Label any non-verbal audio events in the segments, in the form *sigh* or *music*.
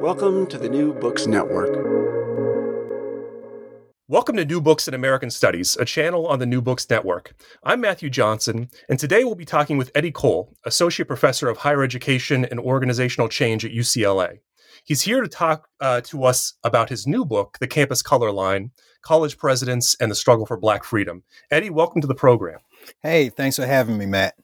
Welcome to the New Books Network. Welcome to New Books in American Studies, a channel on the New Books Network. I'm Matthew Johnson, and today we'll be talking with Eddie Cole, Associate Professor of Higher Education and Organizational Change at UCLA. He's here to talk uh, to us about his new book, The Campus Color Line College Presidents and the Struggle for Black Freedom. Eddie, welcome to the program. Hey, thanks for having me, Matt.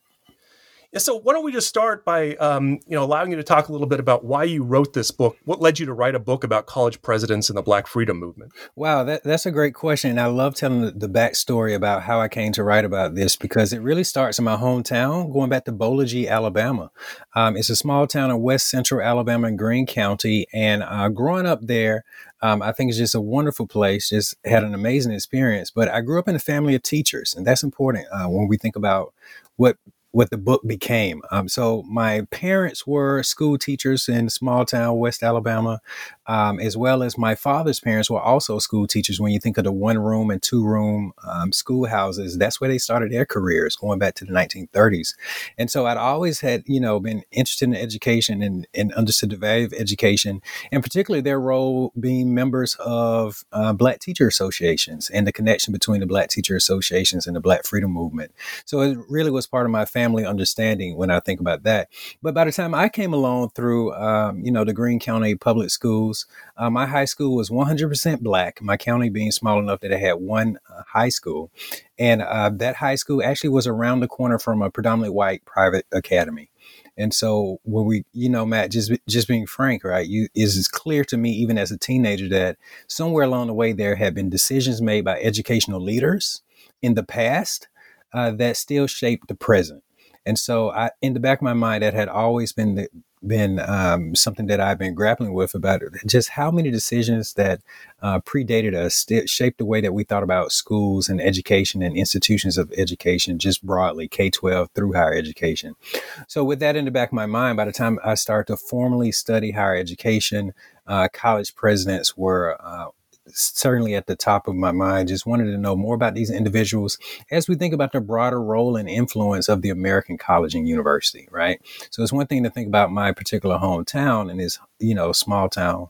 Yeah, so why don't we just start by um, you know allowing you to talk a little bit about why you wrote this book? What led you to write a book about college presidents and the Black Freedom Movement? Wow, that, that's a great question, and I love telling the, the backstory about how I came to write about this because it really starts in my hometown, going back to Boligee, Alabama. Um, it's a small town in west central Alabama in Greene County, and uh, growing up there, um, I think it's just a wonderful place. Just had an amazing experience. But I grew up in a family of teachers, and that's important uh, when we think about what what the book became. Um, so my parents were school teachers in small town West Alabama, um, as well as my father's parents were also school teachers. When you think of the one room and two room um, schoolhouses, that's where they started their careers, going back to the 1930s. And so I'd always had, you know, been interested in education and, and understood the value of education, and particularly their role being members of uh, Black teacher associations and the connection between the Black teacher associations and the Black freedom movement. So it really was part of my family family understanding when I think about that. But by the time I came along through, um, you know, the Greene County public schools, uh, my high school was 100% black. My county being small enough that it had one uh, high school, and uh, that high school actually was around the corner from a predominantly white private academy. And so when we, you know, Matt, just just being frank, right, you is clear to me even as a teenager that somewhere along the way there had been decisions made by educational leaders in the past uh, that still shape the present. And so, I, in the back of my mind, that had always been the, been um, something that I've been grappling with about just how many decisions that uh, predated us st- shaped the way that we thought about schools and education and institutions of education, just broadly, K 12 through higher education. So, with that in the back of my mind, by the time I started to formally study higher education, uh, college presidents were uh, certainly at the top of my mind. Just wanted to know more about these individuals as we think about the broader role and influence of the American college and university, right? So it's one thing to think about my particular hometown and this, you know, small town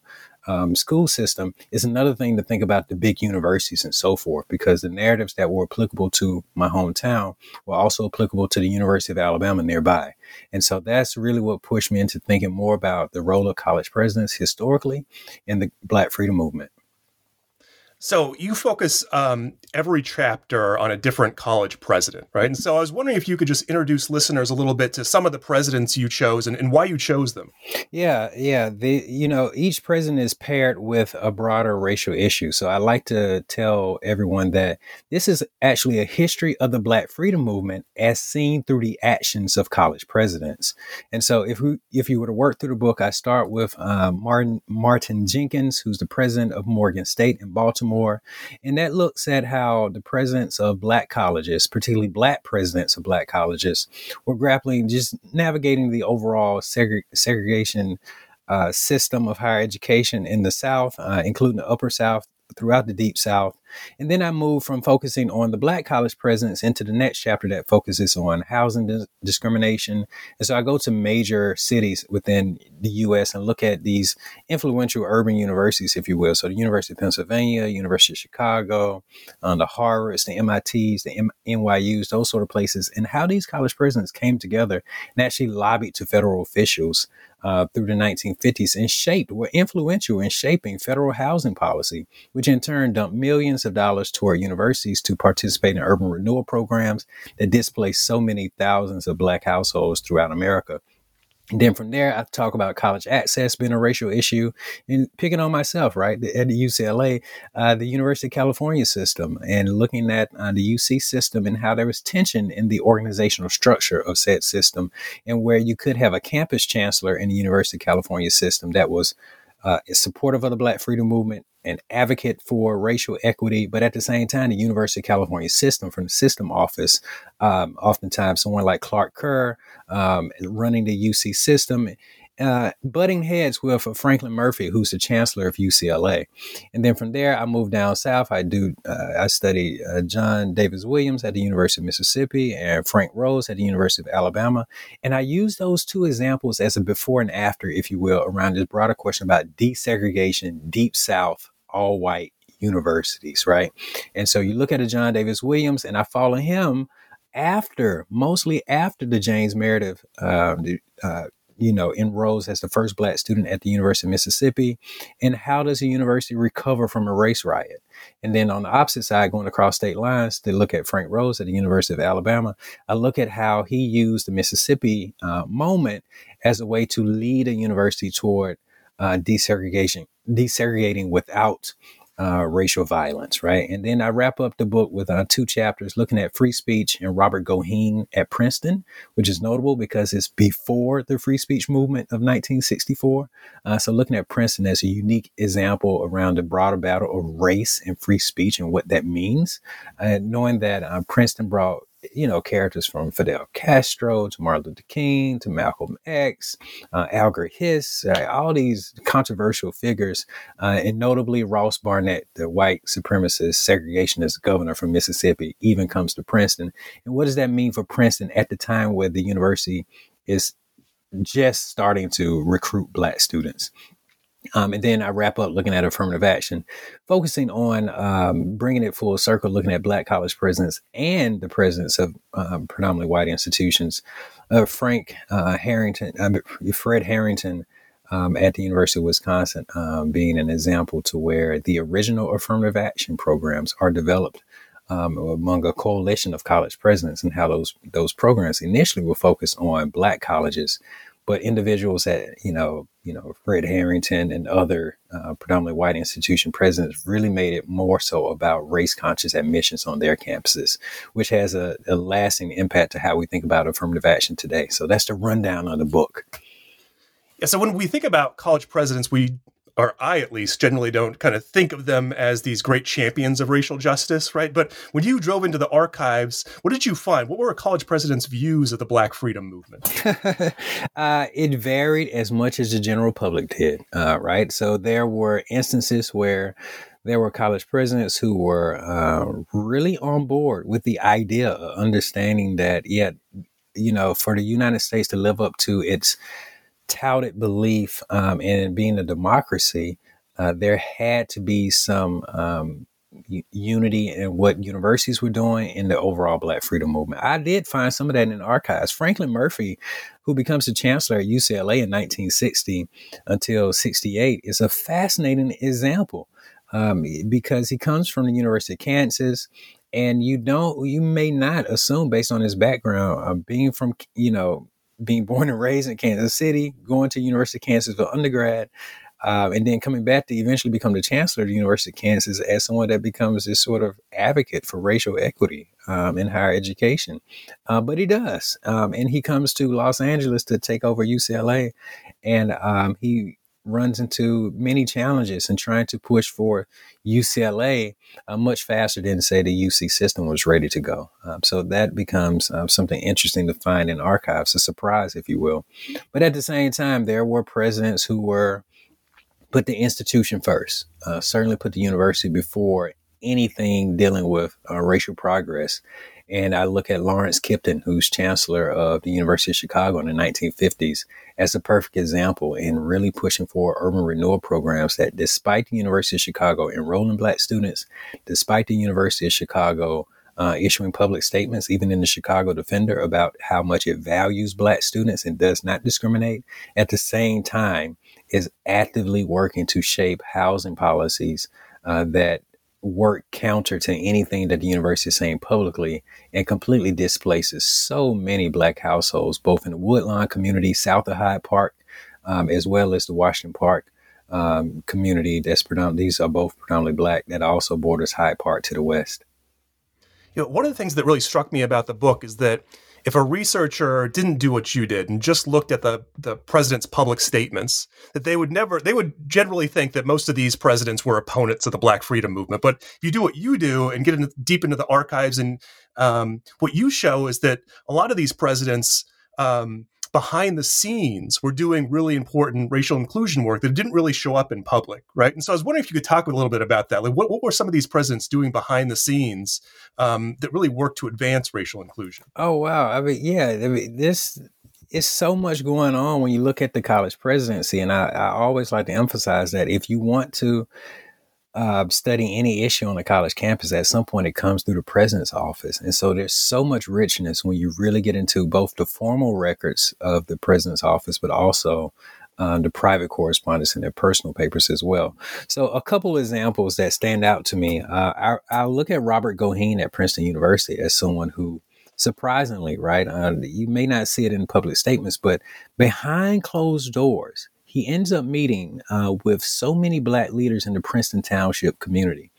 um, school system. It's another thing to think about the big universities and so forth, because the narratives that were applicable to my hometown were also applicable to the University of Alabama nearby. And so that's really what pushed me into thinking more about the role of college presidents historically in the Black freedom movement. So you focus um, every chapter on a different college president, right? And so I was wondering if you could just introduce listeners a little bit to some of the presidents you chose and, and why you chose them. Yeah, yeah. The you know each president is paired with a broader racial issue. So I like to tell everyone that this is actually a history of the Black Freedom Movement as seen through the actions of college presidents. And so if we if you were to work through the book, I start with uh, Martin Martin Jenkins, who's the president of Morgan State in Baltimore Baltimore. And that looks at how the presidents of black colleges, particularly black presidents of black colleges, were grappling, just navigating the overall segre- segregation uh, system of higher education in the South, uh, including the Upper South, throughout the Deep South. And then I moved from focusing on the Black college presidents into the next chapter that focuses on housing dis- discrimination. And so I go to major cities within the U.S. and look at these influential urban universities, if you will. So the University of Pennsylvania, University of Chicago, um, the Harvards, the MITs, the M- NYUs, those sort of places, and how these college presidents came together and actually lobbied to federal officials uh, through the 1950s and shaped, were influential in shaping federal housing policy, which in turn dumped millions of dollars toward universities to participate in urban renewal programs that displaced so many thousands of black households throughout America. And then from there, I talk about college access being a racial issue and picking on myself, right? At the UCLA, uh, the University of California system, and looking at uh, the UC system and how there was tension in the organizational structure of said system, and where you could have a campus chancellor in the University of California system that was uh, supportive of the Black Freedom Movement, an advocate for racial equity, but at the same time, the University of California system from the system office, um, oftentimes someone like Clark Kerr um, running the UC system, uh, butting heads with uh, Franklin Murphy, who's the chancellor of UCLA. And then from there, I moved down south. I do uh, I studied uh, John Davis Williams at the University of Mississippi and Frank Rose at the University of Alabama. And I use those two examples as a before and after, if you will, around this broader question about desegregation, deep south, all white universities, right? And so you look at a John Davis Williams, and I follow him after, mostly after the James Meredith uh, uh, you know, enrolls as the first black student at the University of Mississippi? And how does a university recover from a race riot? And then on the opposite side, going across state lines they look at Frank Rose at the University of Alabama, I look at how he used the Mississippi uh, moment as a way to lead a university toward uh, desegregation, desegregating without uh, racial violence, right? And then I wrap up the book with uh, two chapters looking at free speech and Robert Goheen at Princeton, which is notable because it's before the free speech movement of 1964. Uh, so looking at Princeton as a unique example around the broader battle of race and free speech and what that means, knowing that uh, Princeton brought you know, characters from Fidel Castro to Martin Luther King to Malcolm X, uh, Alger Hiss, uh, all these controversial figures, uh, and notably Ross Barnett, the white supremacist segregationist governor from Mississippi, even comes to Princeton. And what does that mean for Princeton at the time where the university is just starting to recruit black students? Um, and then I wrap up looking at affirmative action, focusing on um, bringing it full circle, looking at Black college presidents and the presidents of um, predominantly white institutions. Uh, Frank uh, Harrington, uh, Fred Harrington um, at the University of Wisconsin, um, being an example to where the original affirmative action programs are developed. Um, among a coalition of college presidents, and how those those programs initially were focused on Black colleges, but individuals that you know, you know, Fred Harrington and other uh, predominantly white institution presidents really made it more so about race conscious admissions on their campuses, which has a, a lasting impact to how we think about affirmative action today. So that's the rundown of the book. Yeah, so when we think about college presidents, we or I at least generally don't kind of think of them as these great champions of racial justice, right? But when you drove into the archives, what did you find? What were a college president's views of the Black Freedom Movement? *laughs* uh, it varied as much as the general public did, uh, right? So there were instances where there were college presidents who were uh, really on board with the idea of understanding that, yet, you know, for the United States to live up to its touted belief um, in being a democracy, uh, there had to be some um, unity in what universities were doing in the overall Black freedom movement. I did find some of that in the archives. Franklin Murphy, who becomes the chancellor at UCLA in 1960 until 68, is a fascinating example um, because he comes from the University of Kansas. And you don't, you may not assume based on his background, uh, being from, you know, being born and raised in Kansas City, going to University of Kansas for undergrad, um, and then coming back to eventually become the chancellor of the University of Kansas as someone that becomes this sort of advocate for racial equity um, in higher education. Uh, but he does, um, and he comes to Los Angeles to take over UCLA, and um, he runs into many challenges in trying to push for UCLA uh, much faster than, say, the UC system was ready to go. Um, so that becomes uh, something interesting to find in archives, a surprise, if you will. But at the same time, there were presidents who were put the institution first, uh, certainly put the university before anything dealing with uh, racial progress. And I look at Lawrence Kimpton, who's chancellor of the University of Chicago in the 1950s, as a perfect example in really pushing for urban renewal programs that, despite the University of Chicago enrolling Black students, despite the University of Chicago uh, issuing public statements, even in the Chicago Defender, about how much it values Black students and does not discriminate, at the same time is actively working to shape housing policies uh, that work counter to anything that the university is saying publicly and completely displaces so many black households, both in the Woodlawn community south of Hyde Park, um, as well as the Washington Park um, community. That's predominant. These are both predominantly black. That also borders Hyde Park to the west. You know, one of the things that really struck me about the book is that if a researcher didn't do what you did and just looked at the the president's public statements, that they would never they would generally think that most of these presidents were opponents of the Black Freedom Movement. But if you do what you do and get in, deep into the archives and um, what you show is that a lot of these presidents um, behind the scenes were doing really important racial inclusion work that didn't really show up in public, right? And so I was wondering if you could talk a little bit about that. Like, what, what were some of these presidents doing behind the scenes um, that really worked to advance racial inclusion? Oh wow! I mean, yeah, I mean, this is so much going on when you look at the college presidency, and I, I always like to emphasize that if you want to uh, studying any issue on a college campus, at some point it comes through the president's office. And so there's so much richness when you really get into both the formal records of the president's office, but also um, the private correspondence and their personal papers as well. So, a couple examples that stand out to me. Uh, I, I look at Robert Goheen at Princeton University as someone who surprisingly, right? Uh, you may not see it in public statements, but behind closed doors, he ends up meeting uh, with so many black leaders in the Princeton Township community.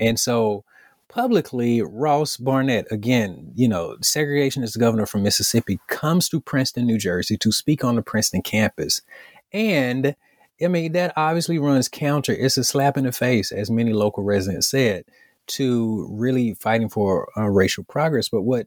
And so publicly, Ross Barnett, again, you know, segregationist governor from Mississippi, comes to Princeton, New Jersey to speak on the Princeton campus. And I mean, that obviously runs counter. It's a slap in the face, as many local residents said, to really fighting for uh, racial progress. But what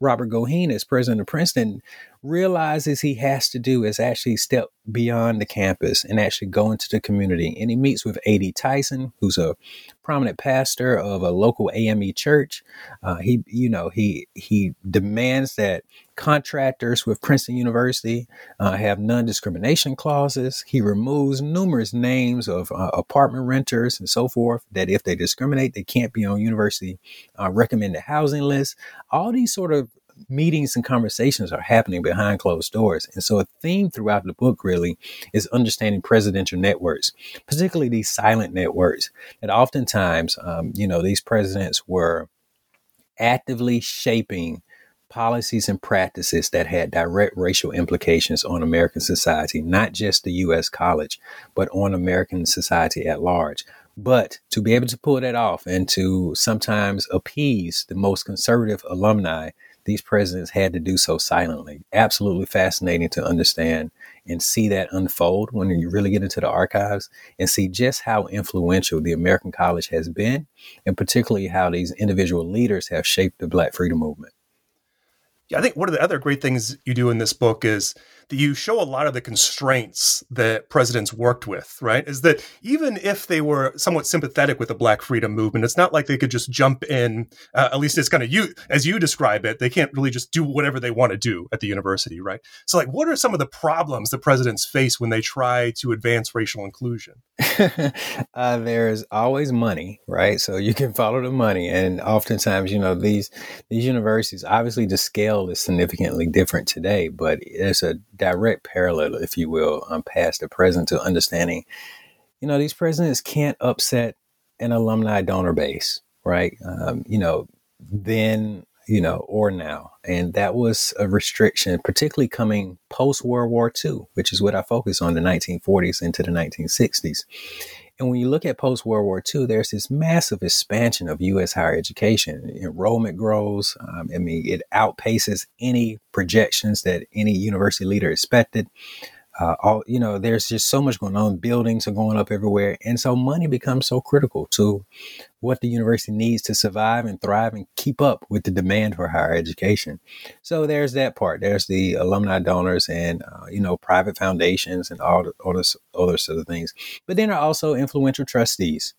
Robert Goheen, as president of Princeton, realizes he has to do is actually step beyond the campus and actually go into the community. And he meets with A.D. Tyson, who's a prominent pastor of a local AME church. Uh, he, you know, he he demands that contractors with Princeton University uh, have non-discrimination clauses. He removes numerous names of uh, apartment renters and so forth that if they discriminate, they can't be on university uh, recommended housing lists. All these sort of meetings and conversations are happening behind closed doors. And so a theme throughout the book really is understanding presidential networks, particularly these silent networks that oftentimes, um, you know, these presidents were actively shaping policies and practices that had direct racial implications on American society, not just the U.S. college, but on American society at large. But to be able to pull that off and to sometimes appease the most conservative alumni these presidents had to do so silently. Absolutely fascinating to understand and see that unfold when you really get into the archives and see just how influential the American college has been, and particularly how these individual leaders have shaped the Black freedom movement. Yeah, I think one of the other great things you do in this book is you show a lot of the constraints that presidents worked with, right? Is that even if they were somewhat sympathetic with the Black freedom movement, it's not like they could just jump in. Uh, at least it's kind of you, as you describe it, they can't really just do whatever they want to do at the university, right? So, like, what are some of the problems that presidents face when they try to advance racial inclusion? *laughs* uh, there's always money, right? So you can follow the money, and oftentimes, you know, these these universities, obviously, the scale is significantly different today, but it's a direct parallel, if you will, um, past the present to understanding, you know, these presidents can't upset an alumni donor base, right? Um, you know, then, you know, or now. And that was a restriction, particularly coming post World War II, which is what I focus on the 1940s into the 1960s. And when you look at post World War II, there's this massive expansion of U.S. higher education. Enrollment grows. Um, I mean, it outpaces any projections that any university leader expected uh, all you know there's just so much going on. Buildings are going up everywhere. And so money becomes so critical to what the university needs to survive and thrive and keep up with the demand for higher education. So there's that part. There's the alumni donors and uh, you know private foundations and all the other, other sort of things. But then are also influential trustees.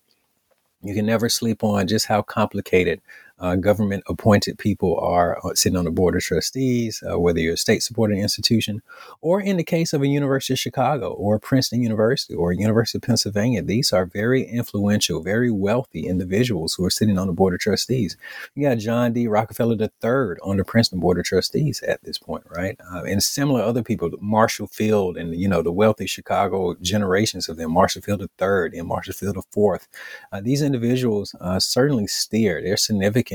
You can never sleep on just how complicated uh, government appointed people are uh, sitting on the board of trustees, uh, whether you're a state supported institution, or in the case of a University of Chicago or Princeton University or University of Pennsylvania, these are very influential, very wealthy individuals who are sitting on the board of trustees. You got John D. Rockefeller III on the Princeton board of trustees at this point, right? Uh, and similar other people, Marshall Field and, you know, the wealthy Chicago generations of them, Marshall Field III and Marshall Field IV. Uh, these individuals uh, certainly steer, they're significant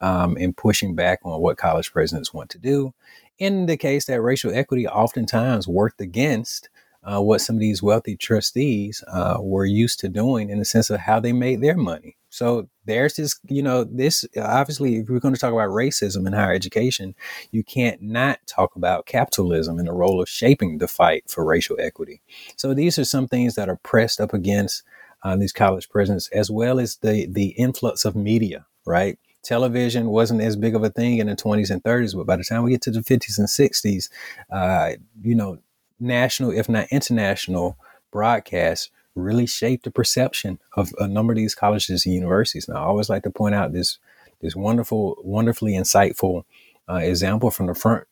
um, in pushing back on what college presidents want to do. In the case that racial equity oftentimes worked against uh, what some of these wealthy trustees uh, were used to doing in the sense of how they made their money. So there's this, you know, this obviously, if we're going to talk about racism in higher education, you can't not talk about capitalism and the role of shaping the fight for racial equity. So these are some things that are pressed up against uh, these college presidents, as well as the the influx of media, right? television wasn't as big of a thing in the 20s and 30s, but by the time we get to the 50s and 60s, uh, you know, national, if not international, broadcasts really shaped the perception of a number of these colleges and universities. Now, I always like to point out this this wonderful, wonderfully insightful uh, example from the front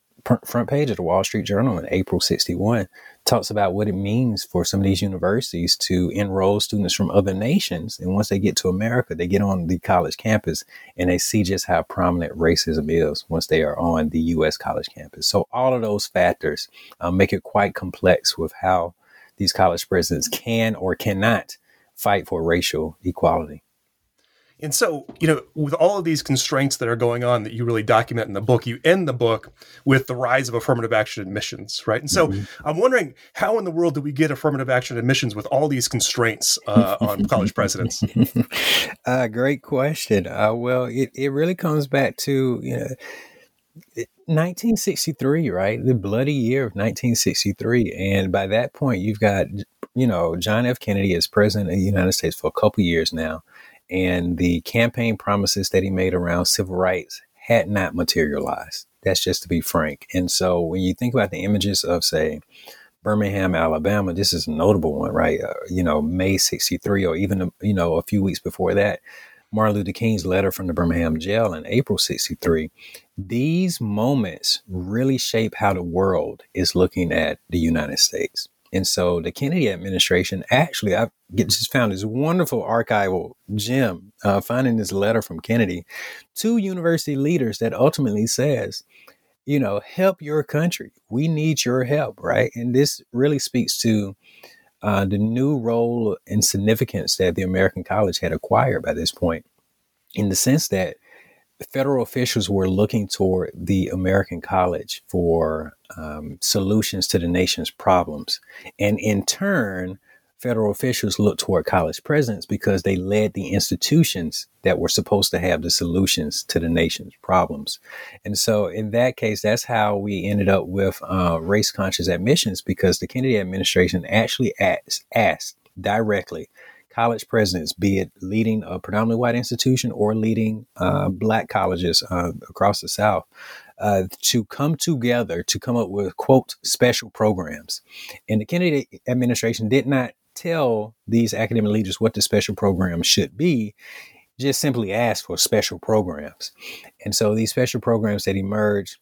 front page of the Wall Street Journal in April 61 talks about what it means for some of these universities to enroll students from other nations. And once they get to America, they get on the college campus and they see just how prominent racism is once they are on the U.S. college campus. So all of those factors uh, make it quite complex with how these college presidents can or cannot fight for racial equality. And so, you know, with all of these constraints that are going on that you really document in the book, you end the book with the rise of affirmative action admissions, right? And so mm-hmm. I'm wondering how in the world do we get affirmative action admissions with all these constraints uh, on college presidents? *laughs* Uh, great question. Uh, well, it, it really comes back to, you know, 1963, right? The bloody year of 1963. And by that point, you've got, you know, John F. Kennedy as president of the United States for a couple years now and the campaign promises that he made around civil rights had not materialized. That's just to be frank. And so when you think about the images of, say, Birmingham, Alabama, this is a notable one, right? Uh, you know, May 63, or even, you know, a few weeks before that, Martin Luther King's letter from the Birmingham jail in April 63. These moments really shape how the world is looking at the United States. And so the Kennedy administration actually, I just found this wonderful archival gem, uh, finding this letter from Kennedy to university leaders that ultimately says, you know, help your country. We need your help, right? And this really speaks to uh, the new role and significance that the American college had acquired by this point, in the sense that federal officials were looking toward the American college for um, solutions to the nation's problems. And in turn, federal officials looked toward college presidents because they led the institutions that were supposed to have the solutions to the nation's problems. And so, in that case, that's how we ended up with uh, race conscious admissions because the Kennedy administration actually asked, asked directly college presidents, be it leading a predominantly white institution or leading uh, black colleges uh, across the South, uh, to come together to come up with quote special programs. And the Kennedy administration did not tell these academic leaders what the special programs should be. Just simply asked for special programs. And so these special programs that emerged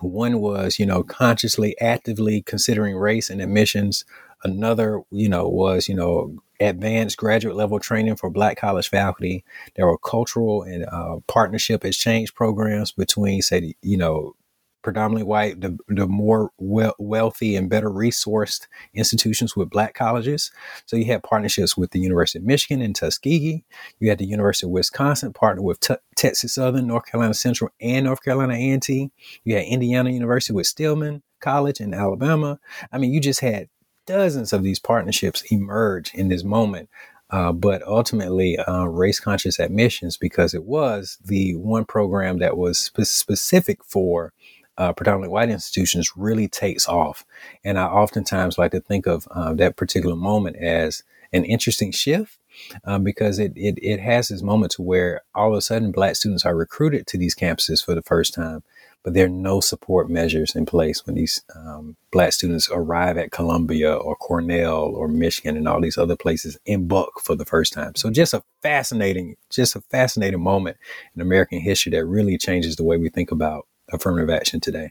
one was, you know, consciously, actively considering race and admissions. Another, you know, was, you know, advanced graduate level training for Black college faculty. There were cultural and uh, partnership exchange programs between, say, you know, predominantly white, the, the more we- wealthy and better resourced institutions with black colleges. So you had partnerships with the University of Michigan in Tuskegee. You had the University of Wisconsin partner with T- Texas Southern, North Carolina Central, and North Carolina A&T. You had Indiana University with Stillman College in Alabama. I mean, you just had dozens of these partnerships emerge in this moment. Uh, but ultimately, uh, race conscious admissions, because it was the one program that was spe- specific for uh, predominantly white institutions, really takes off. And I oftentimes like to think of uh, that particular moment as an interesting shift um, because it, it, it has this moment to where all of a sudden black students are recruited to these campuses for the first time but there are no support measures in place when these um, black students arrive at Columbia or Cornell or Michigan and all these other places in bulk for the first time. So just a fascinating, just a fascinating moment in American history that really changes the way we think about affirmative action today.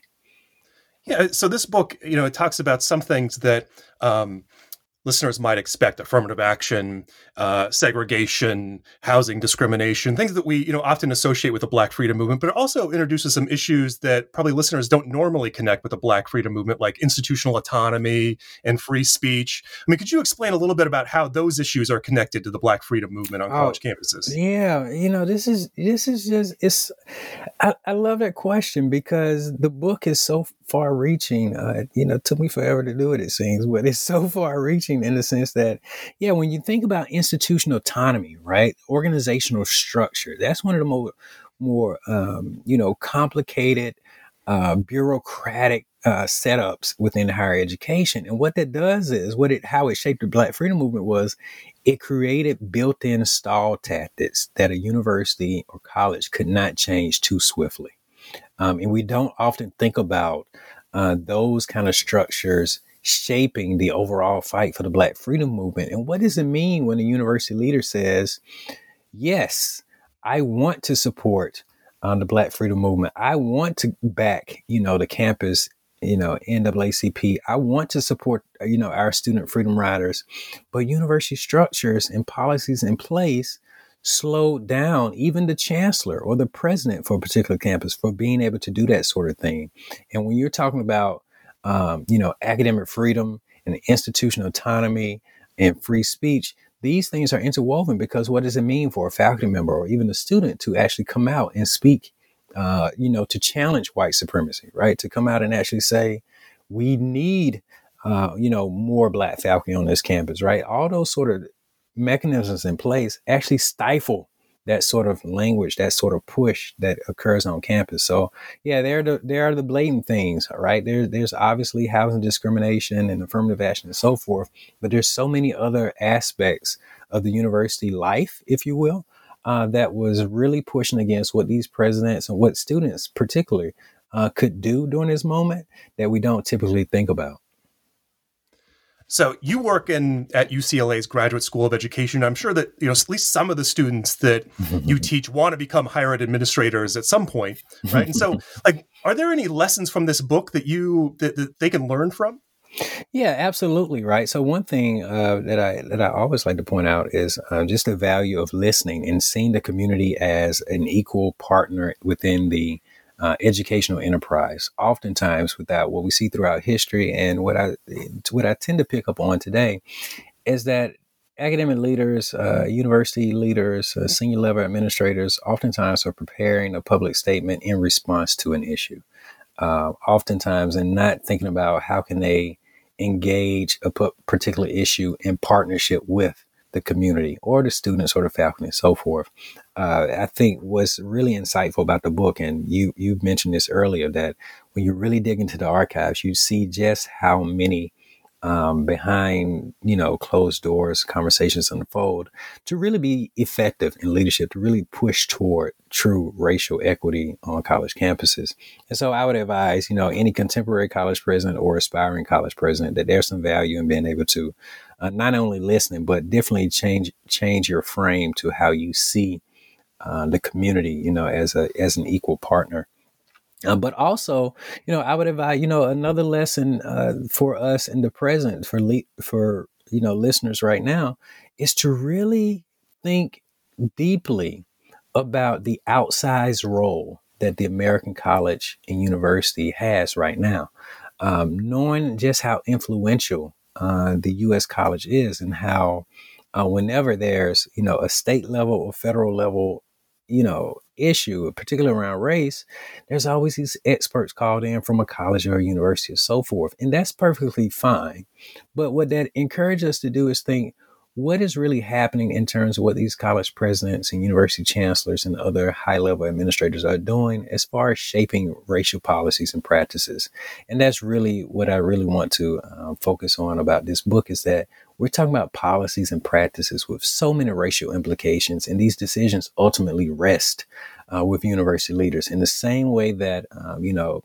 Yeah, so this book, you know, it talks about some things that um, listeners might expect affirmative action uh, segregation housing discrimination things that we you know often associate with the black freedom movement but it also introduces some issues that probably listeners don't normally connect with the black freedom movement like institutional autonomy and free speech. I mean could you explain a little bit about how those issues are connected to the black freedom movement on oh, college campuses? yeah you know this is this is just it's I, I love that question because the book is so far reaching. Uh, you know, took me forever to do it, it seems, but it's so *laughs* far reaching in the sense that, yeah, when you think about institutional autonomy, right, organizational structure, that's one of the more, more, um, you know, complicated, uh, bureaucratic uh, setups within higher education. And what that does is what it how it shaped the Black Freedom Movement was it created built-in stall tactics that a university or college could not change too swiftly. Um, and we don't often think about uh, those kind of structures shaping the overall fight for the Black freedom movement. And what does it mean when a university leader says, yes, I want to support um, the Black freedom movement. I want to back, you know, the campus, you know, NAACP. I want to support, you know, our student freedom riders, but university structures and policies in place slowed down even the chancellor or the president for a particular campus for being able to do that sort of thing. And when you're talking about, um, you know, academic freedom and institutional autonomy and free speech, these things are interwoven because what does it mean for a faculty member or even a student to actually come out and speak, uh, you know, to challenge white supremacy, right? To come out and actually say, we need, uh, you know, more black faculty on this campus, right? All those sort of mechanisms in place actually stifle that sort of language, that sort of push that occurs on campus. So yeah, there are the there are the blatant things, right? There, there's obviously housing discrimination and affirmative action and so forth, but there's so many other aspects of the university life, if you will, uh, that was really pushing against what these presidents and what students particularly uh, could do during this moment that we don't typically think about. So you work in at UCLA's Graduate School of Education. I'm sure that you know at least some of the students that you *laughs* teach want to become higher ed administrators at some point, right? And so, *laughs* like, are there any lessons from this book that you that, that they can learn from? Yeah, absolutely, right. So one thing uh, that I that I always like to point out is uh, just the value of listening and seeing the community as an equal partner within the uh, educational enterprise. Oftentimes, without what we see throughout history, and what I what I tend to pick up on today is that academic leaders, uh, university leaders, uh, senior level administrators, oftentimes are preparing a public statement in response to an issue. Uh, oftentimes, and not thinking about how can they engage a particular issue in partnership with the community or the students or the faculty and so forth. Uh, I think what's really insightful about the book, and you you mentioned this earlier, that when you really dig into the archives, you see just how many um, behind you know closed doors conversations unfold to really be effective in leadership to really push toward true racial equity on college campuses and so i would advise you know any contemporary college president or aspiring college president that there's some value in being able to uh, not only listening, but definitely change change your frame to how you see uh, the community, you know, as a as an equal partner. Uh, but also, you know, I would advise, you know, another lesson uh, for us in the present for le- for you know listeners right now is to really think deeply about the outsized role that the American college and university has right now. Um, knowing just how influential uh, the U.S. college is and how uh, whenever there's you know a state level or federal level you know issue, particularly around race, there's always these experts called in from a college or a university and so forth, and that's perfectly fine. But what that encourages us to do is think, what is really happening in terms of what these college presidents and university chancellors and other high level administrators are doing as far as shaping racial policies and practices. And that's really what I really want to um, focus on about this book is that we're talking about policies and practices with so many racial implications, and these decisions ultimately rest uh, with university leaders in the same way that, um, you know,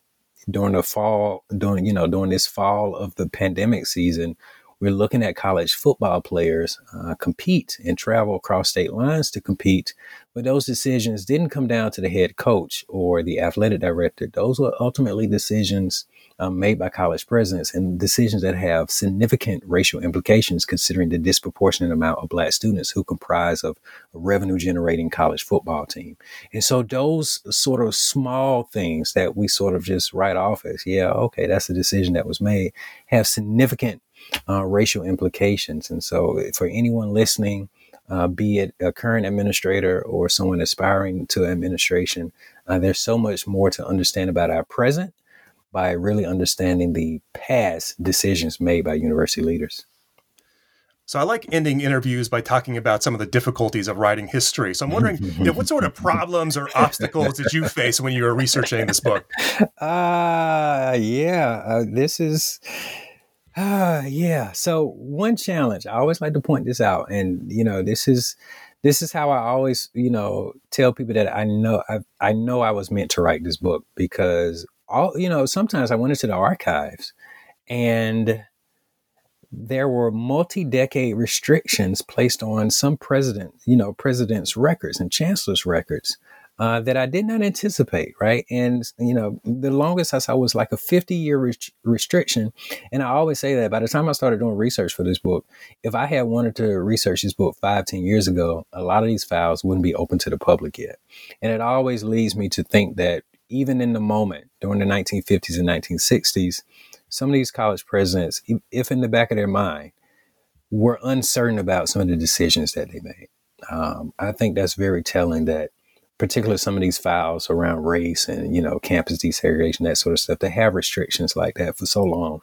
during the fall, during, you know, during this fall of the pandemic season, we're looking at college football players uh, compete and travel across state lines to compete. But those decisions didn't come down to the head coach or the athletic director. Those were ultimately decisions um, made by college presidents and decisions that have significant racial implications considering the disproportionate amount of black students who comprise of a revenue generating college football team. And so those sort of small things that we sort of just write off as, yeah, okay, that's a decision that was made, have significant uh, racial implications. And so, for anyone listening, uh, be it a current administrator or someone aspiring to administration, uh, there's so much more to understand about our present by really understanding the past decisions made by university leaders. So I like ending interviews by talking about some of the difficulties of writing history. So I'm wondering, you know, what sort of *laughs* problems or obstacles did you face when you were researching this book? Uh *laughs* yeah, uh, this is Ah, yeah. So one challenge, I always like to point this out, and you know, this is this is how I always, you know, tell people that I know I I know I was meant to write this book because all you know, sometimes I went into the archives and there were multi-decade restrictions placed on some president, you know, president's records and chancellor's records uh, that I did not anticipate, right? And, you know, the longest I saw was like a 50 year restriction. And I always say that by the time I started doing research for this book, if I had wanted to research this book five, ten years ago, a lot of these files wouldn't be open to the public yet. And it always leads me to think that even in the moment during the 1950s and 1960s, some of these college presidents, if in the back of their mind, were uncertain about some of the decisions that they made. Um, I think that's very telling that particularly some of these files around race and you know campus desegregation that sort of stuff they have restrictions like that for so long.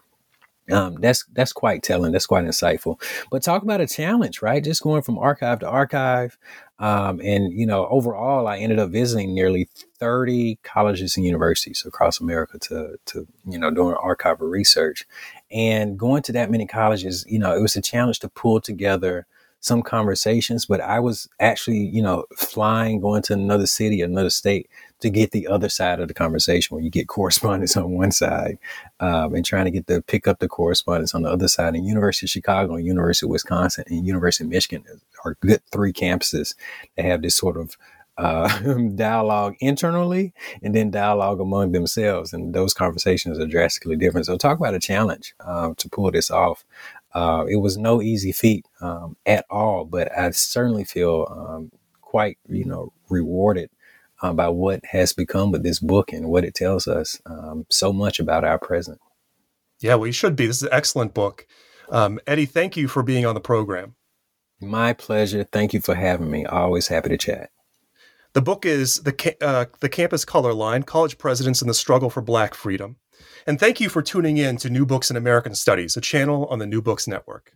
Um, that's that's quite telling that's quite insightful. But talk about a challenge right? Just going from archive to archive um, and you know overall i ended up visiting nearly 30 colleges and universities across america to to you know doing archival research. And going to that many colleges you know it was a challenge to pull together some conversations, but I was actually, you know, flying, going to another city, another state to get the other side of the conversation where you get *laughs* correspondence on one side um, and trying to get to pick up the correspondence on the other side. And University of Chicago and University of Wisconsin and University of Michigan are good three campuses that have this sort of uh, *laughs* dialogue internally and then dialogue among themselves. And those conversations are drastically different. So talk about a challenge um, to pull this off. Uh, it was no easy feat um, at all, but I certainly feel um, quite, you know, rewarded uh, by what has become with this book and what it tells us um, so much about our present. Yeah, well, you should be. This is an excellent book. Um, Eddie, thank you for being on the program. My pleasure. Thank you for having me. Always happy to chat. The book is the uh, the campus color line: college presidents and the struggle for Black freedom. And thank you for tuning in to New Books in American Studies, a channel on the New Books Network.